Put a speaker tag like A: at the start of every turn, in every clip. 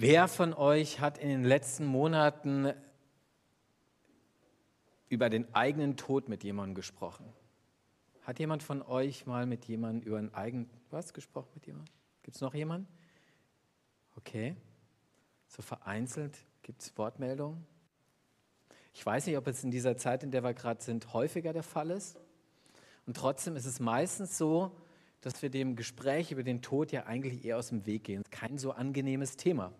A: Wer von euch hat in den letzten Monaten über den eigenen Tod mit jemandem gesprochen? Hat jemand von euch mal mit jemandem über einen eigenen, was gesprochen mit jemandem? Gibt es noch jemanden? Okay. So vereinzelt gibt es Wortmeldungen. Ich weiß nicht, ob es in dieser Zeit, in der wir gerade sind, häufiger der Fall ist. Und trotzdem ist es meistens so, dass wir dem Gespräch über den Tod ja eigentlich eher aus dem Weg gehen. Kein so angenehmes Thema.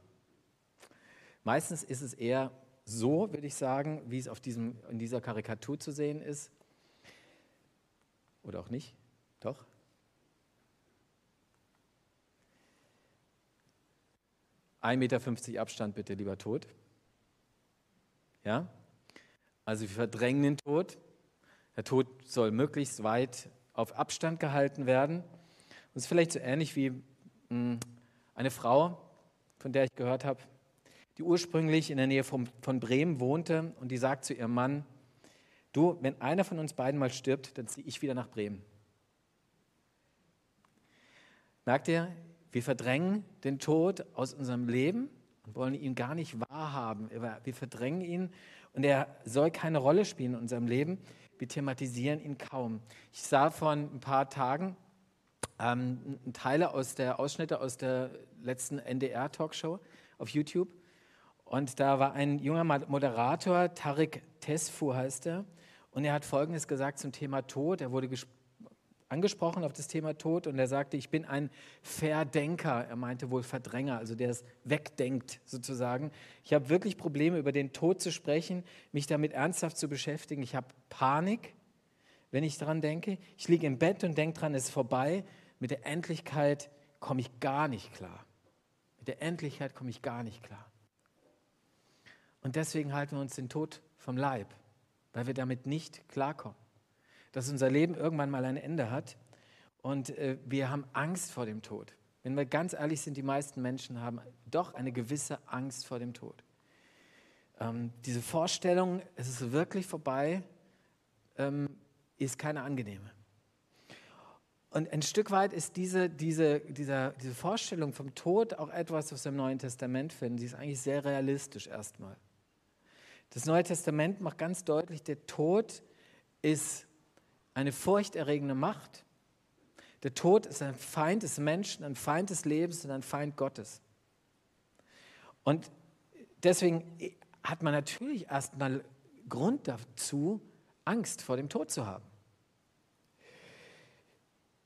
A: Meistens ist es eher so, würde ich sagen, wie es auf diesem, in dieser Karikatur zu sehen ist. Oder auch nicht? Doch? Ein Meter fünfzig Abstand bitte, lieber Tod. Ja? Also wir verdrängen den Tod. Der Tod soll möglichst weit auf Abstand gehalten werden. Es ist vielleicht so ähnlich wie hm, eine Frau, von der ich gehört habe, die ursprünglich in der Nähe von, von Bremen wohnte und die sagt zu ihrem Mann, du, wenn einer von uns beiden mal stirbt, dann ziehe ich wieder nach Bremen. Merkt ihr, wir verdrängen den Tod aus unserem Leben und wollen ihn gar nicht wahrhaben. Wir verdrängen ihn und er soll keine Rolle spielen in unserem Leben wir thematisieren ihn kaum. Ich sah vor ein paar Tagen ähm, Teile aus der Ausschnitte aus der letzten NDR-Talkshow auf YouTube. Und da war ein junger Moderator, Tarek Tesfu heißt er, und er hat Folgendes gesagt zum Thema Tod. Er wurde angesprochen auf das Thema Tod und er sagte, ich bin ein Verdenker. Er meinte wohl Verdränger, also der es wegdenkt sozusagen. Ich habe wirklich Probleme, über den Tod zu sprechen, mich damit ernsthaft zu beschäftigen. Ich habe Panik, wenn ich daran denke. Ich liege im Bett und denke dran, es ist vorbei. Mit der Endlichkeit komme ich gar nicht klar. Mit der Endlichkeit komme ich gar nicht klar. Und deswegen halten wir uns den Tod vom Leib, weil wir damit nicht klarkommen dass unser Leben irgendwann mal ein Ende hat und äh, wir haben Angst vor dem Tod. Wenn wir ganz ehrlich sind, die meisten Menschen haben doch eine gewisse Angst vor dem Tod. Ähm, diese Vorstellung, es ist wirklich vorbei, ähm, ist keine angenehme. Und ein Stück weit ist diese, diese, dieser, diese Vorstellung vom Tod auch etwas, was wir im Neuen Testament finden. Sie ist eigentlich sehr realistisch erstmal. Das Neue Testament macht ganz deutlich, der Tod ist eine furchterregende Macht. Der Tod ist ein Feind des Menschen, ein Feind des Lebens und ein Feind Gottes. Und deswegen hat man natürlich erstmal Grund dazu, Angst vor dem Tod zu haben.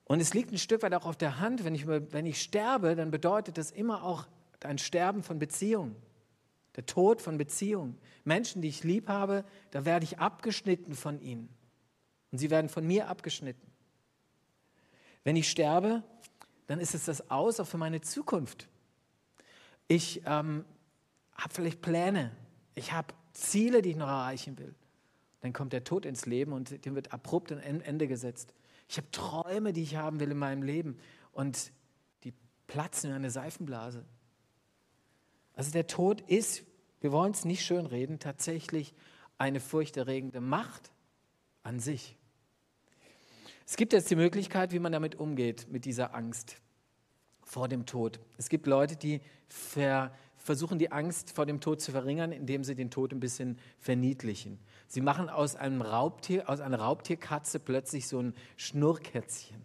A: Und es liegt ein Stück weit auch auf der Hand, wenn ich, wenn ich sterbe, dann bedeutet das immer auch ein Sterben von Beziehungen, der Tod von Beziehungen. Menschen, die ich lieb habe, da werde ich abgeschnitten von ihnen. Und sie werden von mir abgeschnitten. Wenn ich sterbe, dann ist es das Aus auch für meine Zukunft. Ich ähm, habe vielleicht Pläne, ich habe Ziele, die ich noch erreichen will. Dann kommt der Tod ins Leben und dem wird abrupt ein Ende gesetzt. Ich habe Träume, die ich haben will in meinem Leben und die platzen in eine Seifenblase. Also der Tod ist, wir wollen es nicht schönreden, tatsächlich eine furchterregende Macht an sich. Es gibt jetzt die Möglichkeit, wie man damit umgeht, mit dieser Angst vor dem Tod. Es gibt Leute, die ver versuchen, die Angst vor dem Tod zu verringern, indem sie den Tod ein bisschen verniedlichen. Sie machen aus einem Raubtier, aus einer Raubtierkatze plötzlich so ein Schnurrkätzchen.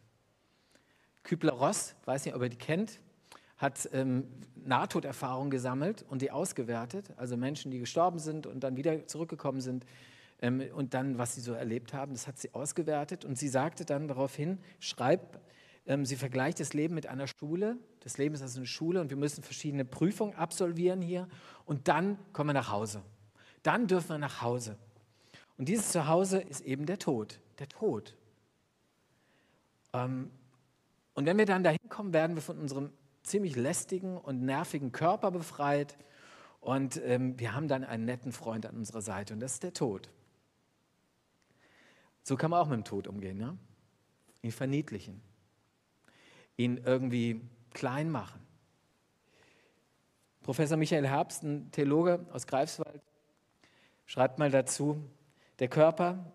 A: Kübler-Ross, weiß nicht, ob ihr die kennt, hat ähm, Nahtoderfahrungen gesammelt und die ausgewertet, also Menschen, die gestorben sind und dann wieder zurückgekommen sind ähm, und dann, was sie so erlebt haben, das hat sie ausgewertet und sie sagte dann daraufhin, schreib, ähm, sie vergleicht das Leben mit einer Schule, das Leben ist also eine Schule und wir müssen verschiedene Prüfungen absolvieren hier und dann kommen wir nach Hause. Dann dürfen wir nach Hause. Und dieses Zuhause ist eben der Tod, der Tod. Ähm, und wenn wir dann dahin kommen, werden wir von unserem ziemlich lästigen und nervigen Körper befreit und ähm, wir haben dann einen netten Freund an unserer Seite und das ist der Tod. So kann man auch mit dem Tod umgehen, ne? ihn verniedlichen, ihn irgendwie klein machen. Professor Michael Herbst, ein Theologe aus Greifswald, schreibt mal dazu, der Körper,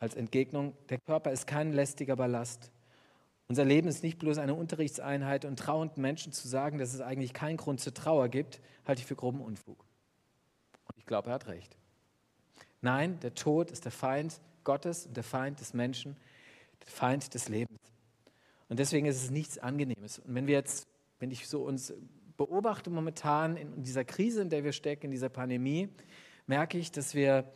A: als Entgegnung, der Körper ist kein lästiger Ballast Unser Leben ist nicht bloß eine Unterrichtseinheit und trauernden Menschen zu sagen, dass es eigentlich keinen Grund zur Trauer gibt, halte ich für groben Unfug. Und ich glaube, er hat recht. Nein, der Tod ist der Feind Gottes und der Feind des Menschen, der Feind des Lebens. Und deswegen ist es nichts Angenehmes. Und wenn wir jetzt, wenn ich so uns beobachte momentan in dieser Krise, in der wir stecken, in dieser Pandemie, merke ich, dass wir,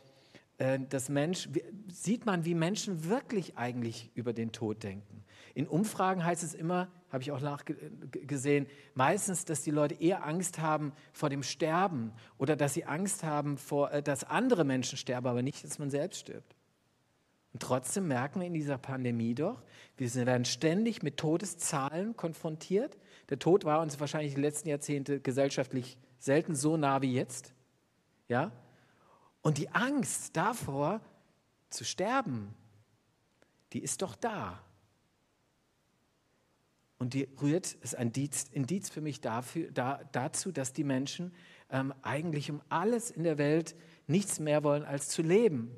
A: äh, dass Mensch, sieht man, wie Menschen wirklich eigentlich über den Tod denken. In Umfragen heißt es immer, habe ich auch nachgesehen, meistens, dass die Leute eher Angst haben vor dem Sterben oder dass sie Angst haben, vor, äh, dass andere Menschen sterben, aber nicht, dass man selbst stirbt. Und trotzdem merken wir in dieser Pandemie doch, wir werden ständig mit Todeszahlen konfrontiert. Der Tod war uns wahrscheinlich die letzten Jahrzehnte gesellschaftlich selten so nah wie jetzt. Ja? Und die Angst davor zu sterben, die ist doch da. Und die rührt, ist ein Indiz, Indiz für mich dafür, da, dazu, dass die Menschen ähm, eigentlich um alles in der Welt nichts mehr wollen, als zu leben.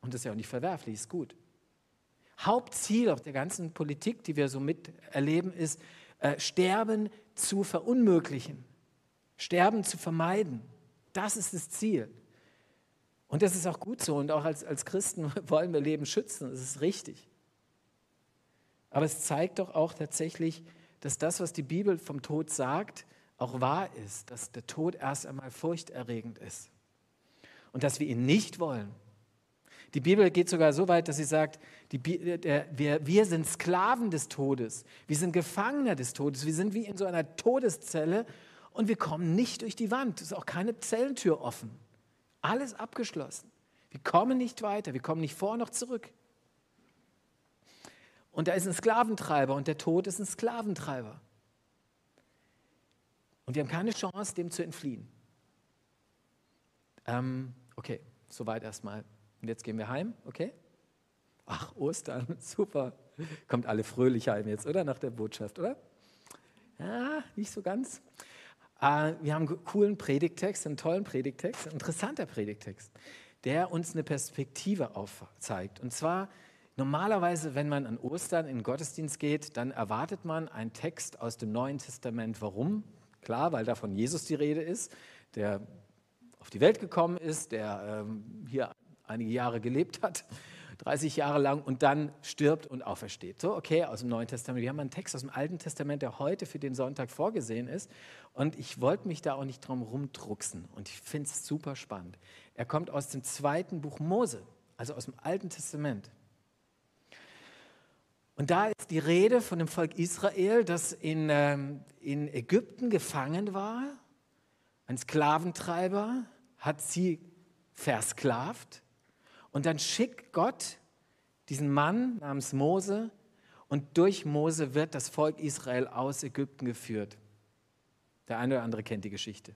A: Und das ist ja auch nicht verwerflich, ist gut. Hauptziel auf der ganzen Politik, die wir so miterleben, ist, äh, Sterben zu verunmöglichen, Sterben zu vermeiden. Das ist das Ziel. Und das ist auch gut so. Und auch als, als Christen wollen wir Leben schützen. Das ist richtig. Aber es zeigt doch auch tatsächlich, dass das, was die Bibel vom Tod sagt, auch wahr ist, dass der Tod erst einmal furchterregend ist und dass wir ihn nicht wollen. Die Bibel geht sogar so weit, dass sie sagt, die, der, wir, wir sind Sklaven des Todes, wir sind Gefangene des Todes, wir sind wie in so einer Todeszelle und wir kommen nicht durch die Wand. Es ist auch keine Zellentür offen. Alles abgeschlossen. Wir kommen nicht weiter, wir kommen nicht vor noch zurück. Und da ist ein Sklaventreiber und der Tod ist ein Sklaventreiber. Und wir haben keine Chance, dem zu entfliehen. Ähm, okay, soweit erstmal. Und jetzt gehen wir heim, okay? Ach, Ostern, super. Kommt alle fröhlich heim jetzt, oder? Nach der Botschaft, oder? Ja, nicht so ganz. Äh, wir haben einen coolen Predigtext, einen tollen Predigtext, ein interessanter Predigtext, der uns eine Perspektive aufzeigt. Und zwar Normalerweise, wenn man an Ostern in den Gottesdienst geht, dann erwartet man einen Text aus dem Neuen Testament. Warum? Klar, weil da von Jesus die Rede ist, der auf die Welt gekommen ist, der ähm, hier einige Jahre gelebt hat, 30 Jahre lang und dann stirbt und aufersteht. So, okay, aus dem Neuen Testament. Wir haben einen Text aus dem Alten Testament, der heute für den Sonntag vorgesehen ist. Und ich wollte mich da auch nicht drum rumdrucksen. Und ich finde es super spannend. Er kommt aus dem zweiten Buch Mose, also aus dem Alten Testament. Und da ist die Rede von dem Volk Israel, das in, ähm, in Ägypten gefangen war. Ein Sklaventreiber hat sie versklavt. Und dann schickt Gott diesen Mann namens Mose und durch Mose wird das Volk Israel aus Ägypten geführt. Der eine oder andere kennt die Geschichte.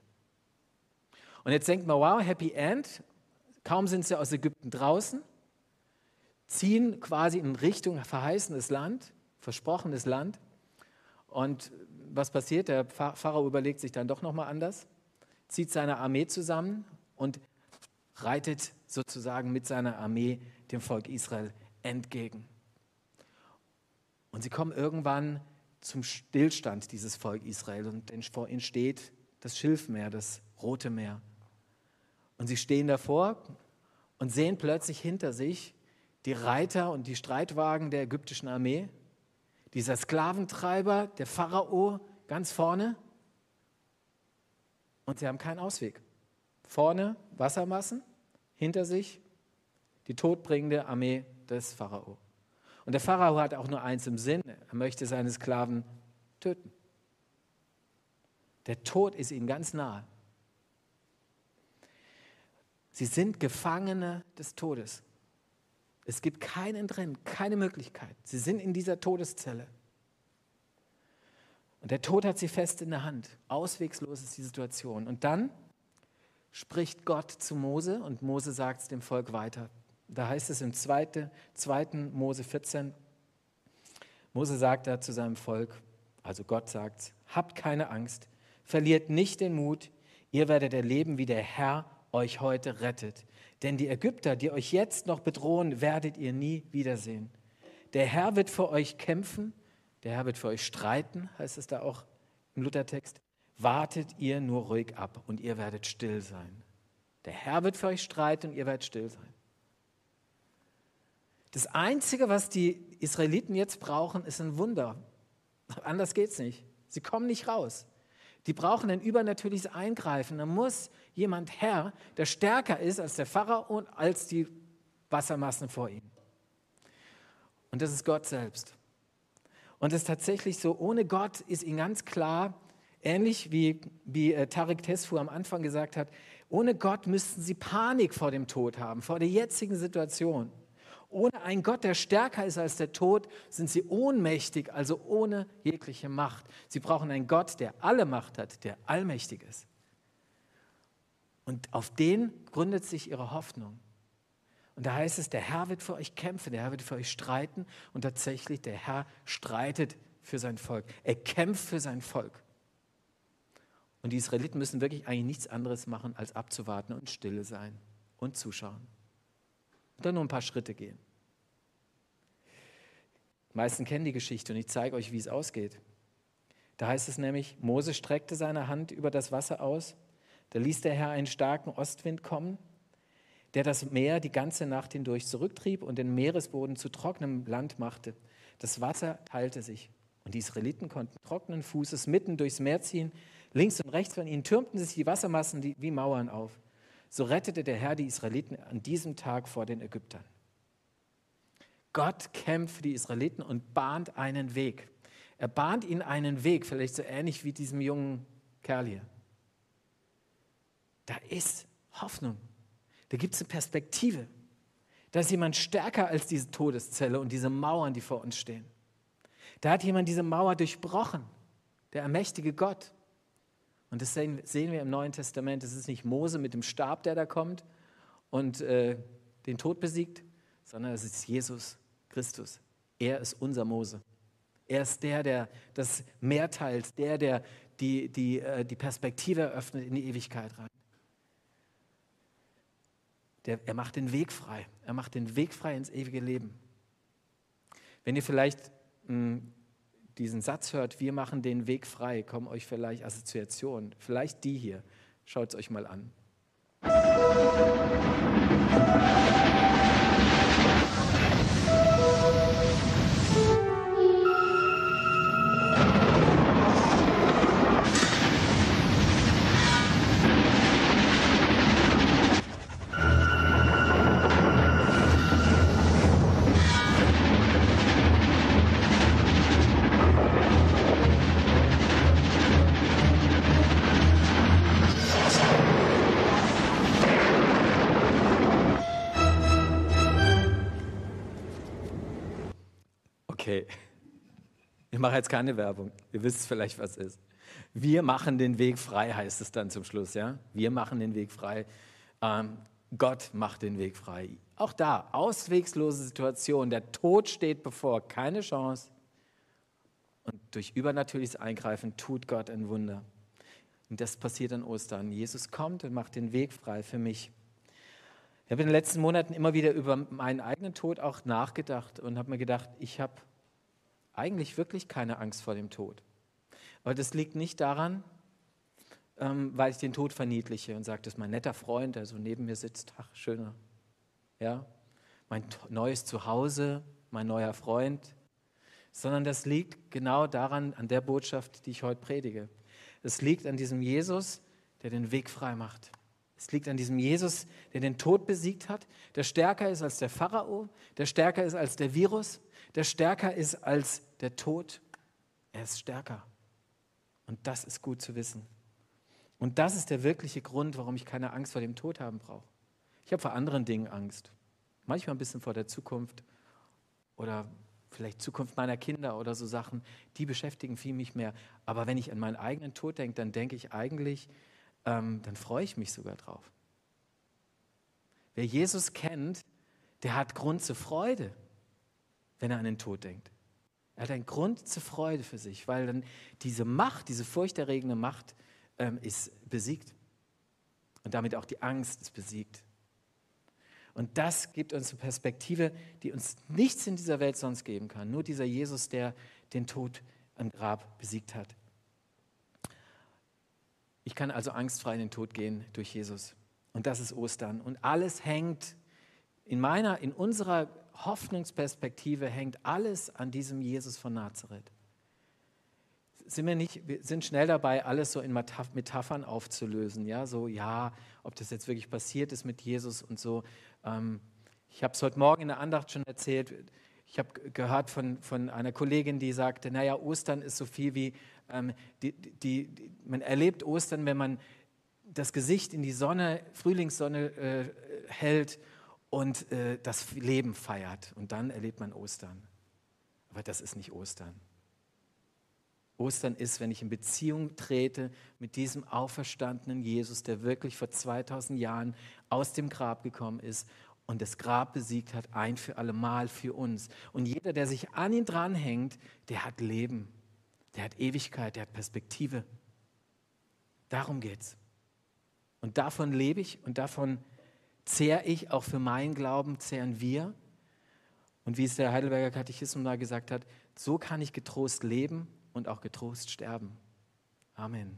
A: Und jetzt denkt man, wow, Happy End. Kaum sind sie aus Ägypten draußen ziehen quasi in Richtung verheißenes Land, versprochenes Land. Und was passiert? Der Pharao überlegt sich dann doch nochmal anders, zieht seine Armee zusammen und reitet sozusagen mit seiner Armee dem Volk Israel entgegen. Und sie kommen irgendwann zum Stillstand dieses Volk Israel und vor ihnen steht das Schilfmeer, das Rote Meer. Und sie stehen davor und sehen plötzlich hinter sich die Reiter und die Streitwagen der ägyptischen Armee, dieser Sklaventreiber, der Pharao ganz vorne. Und sie haben keinen Ausweg. Vorne Wassermassen, hinter sich die todbringende Armee des Pharao. Und der Pharao hat auch nur eins im Sinn, er möchte seine Sklaven töten. Der Tod ist ihnen ganz nahe. Sie sind Gefangene des Todes. Es gibt kein Entrennen, keine Möglichkeit. Sie sind in dieser Todeszelle. Und der Tod hat sie fest in der Hand. Auswegslos ist die Situation. Und dann spricht Gott zu Mose und Mose sagt es dem Volk weiter. Da heißt es im 2. 2. Mose 14, Mose sagt da zu seinem Volk, also Gott sagt, habt keine Angst, verliert nicht den Mut, ihr werdet erleben, wie der Herr euch heute rettet. Denn die Ägypter, die euch jetzt noch bedrohen, werdet ihr nie wiedersehen. Der Herr wird für euch kämpfen, Der Herr wird für euch streiten, heißt es da auch im Luthertext. Wartet ihr nur ruhig ab und ihr werdet still sein. Der Herr wird für euch streiten und ihr werdet still sein. Das Einzige, was die Israeliten jetzt brauchen, ist ein Wunder. Anders geht es nicht. Sie kommen nicht raus. Die brauchen ein übernatürliches Eingreifen. Da muss jemand Herr, der stärker ist als der Pharao und als die Wassermassen vor ihm. Und das ist Gott selbst. Und es ist tatsächlich so, ohne Gott ist ihnen ganz klar, ähnlich wie, wie äh, Tarek Tesfu am Anfang gesagt hat, ohne Gott müssten sie Panik vor dem Tod haben, vor der jetzigen Situation. Ohne einen Gott, der stärker ist als der Tod, sind sie ohnmächtig, also ohne jegliche Macht. Sie brauchen einen Gott, der alle Macht hat, der allmächtig ist. Und auf den gründet sich ihre Hoffnung. Und da heißt es, der Herr wird für euch kämpfen, der Herr wird für euch streiten. Und tatsächlich, der Herr streitet für sein Volk. Er kämpft für sein Volk. Und die Israeliten müssen wirklich eigentlich nichts anderes machen, als abzuwarten und stille sein und zuschauen. Dann nur ein paar Schritte gehen. Die meisten kennen die Geschichte und ich zeige euch, wie es ausgeht. Da heißt es nämlich, Mose streckte seine Hand über das Wasser aus, da ließ der Herr einen starken Ostwind kommen, der das Meer die ganze Nacht hindurch zurücktrieb und den Meeresboden zu trockenem Land machte. Das Wasser teilte sich und die Israeliten konnten trockenen Fußes mitten durchs Meer ziehen. Links und rechts von ihnen türmten sich die Wassermassen wie Mauern auf. So rettete der Herr die Israeliten an diesem Tag vor den Ägyptern. Gott kämpft für die Israeliten und bahnt einen Weg. Er bahnt ihnen einen Weg, vielleicht so ähnlich wie diesem jungen Kerl hier. Da ist Hoffnung. Da gibt es eine Perspektive. Da ist jemand stärker als diese Todeszelle und diese Mauern, die vor uns stehen. Da hat jemand diese Mauer durchbrochen, der allmächtige Gott. Und das sehen, sehen wir im Neuen Testament. Es ist nicht Mose mit dem Stab, der da kommt und äh, den Tod besiegt, sondern es ist Jesus Christus. Er ist unser Mose. Er ist der, der das Meer teilt, der, der die, die, äh, die Perspektive eröffnet in die Ewigkeit rein. Der, er macht den Weg frei. Er macht den Weg frei ins ewige Leben. Wenn ihr vielleicht mh, hm, diesen Satz hört, wir machen den Weg frei, kommen euch vielleicht Assoziationen. Vielleicht die hier. Schaut es euch mal an. Okay, ich mache jetzt keine Werbung. Ihr wisst vielleicht, was ist. Wir machen den Weg frei, heißt es dann zum Schluss. Ja? Wir machen den Weg frei. Ähm, Gott macht den Weg frei. Auch da, auswegslose Situation. Der Tod steht bevor, keine Chance. Und durch übernatürliches Eingreifen tut Gott ein Wunder. Und das passiert an Ostern. Jesus kommt und macht den Weg frei für mich. Ich habe in den letzten Monaten immer wieder über meinen eigenen Tod auch nachgedacht und habe mir gedacht, ich habe eigentlich wirklich keine Angst vor dem Tod. Aber das liegt nicht daran, ähm, weil ich den Tod verniedliche und sage, das ist mein netter Freund, der so neben mir sitzt, ach, schöner, ja, mein neues Zuhause, mein neuer Freund, sondern das liegt genau daran, an der Botschaft, die ich heute predige. Es liegt an diesem Jesus, der den Weg frei macht. Es liegt an diesem Jesus, der den Tod besiegt hat, der stärker ist als der Pharao, der stärker ist als der Virus, der stärker ist als der Tod. Er ist stärker. Und das ist gut zu wissen. Und das ist der wirkliche Grund, warum ich keine Angst vor dem Tod haben brauche. Ich habe vor anderen Dingen Angst. Manchmal ein bisschen vor der Zukunft oder vielleicht Zukunft meiner Kinder oder so Sachen. Die beschäftigen viel mich mehr. Aber wenn ich an meinen eigenen Tod denke, dann denke ich eigentlich, ähm, dann freue ich mich sogar drauf. Wer Jesus kennt, der hat Grund zur Freude wenn er an den Tod denkt. Er hat einen Grund zur Freude für sich, weil dann diese Macht, diese furchterregende Macht ähm, ist besiegt. Und damit auch die Angst ist besiegt. Und das gibt uns eine Perspektive, die uns nichts in dieser Welt sonst geben kann. Nur dieser Jesus, der, den Tod im Grab besiegt hat. Ich kann also angstfrei in den Tod gehen durch Jesus. Und das ist Ostern. Und alles hängt in meiner, in unserer Hoffnungsperspektive hängt alles an diesem Jesus von Nazareth. Sind wir nicht, wir sind schnell dabei, alles so in Metaphern aufzulösen. Ja, so, ja, ob das jetzt wirklich passiert ist mit Jesus und so. Ähm, ich habe es heute Morgen in der Andacht schon erzählt. Ich habe gehört von, von einer Kollegin, die sagte, naja, Ostern ist so viel wie, ähm, die, die, die, man erlebt Ostern, wenn man das Gesicht in die Sonne, Frühlingssonne äh, hält und äh, das Leben feiert. Und dann erlebt man Ostern. Aber das ist nicht Ostern. Ostern ist, wenn ich in Beziehung trete mit diesem auferstandenen Jesus, der wirklich vor 2000 Jahren aus dem Grab gekommen ist und das Grab besiegt hat, ein für alle Mal für uns. Und jeder, der sich an ihn dranhängt, der hat Leben, der hat Ewigkeit, der hat Perspektive. Darum geht's. Und davon lebe ich und davon zehre ich, auch für meinen Glauben zehren wir. Und wie es der Heidelberger Katechismus mal gesagt hat, so kann ich getrost leben und auch getrost sterben. Amen.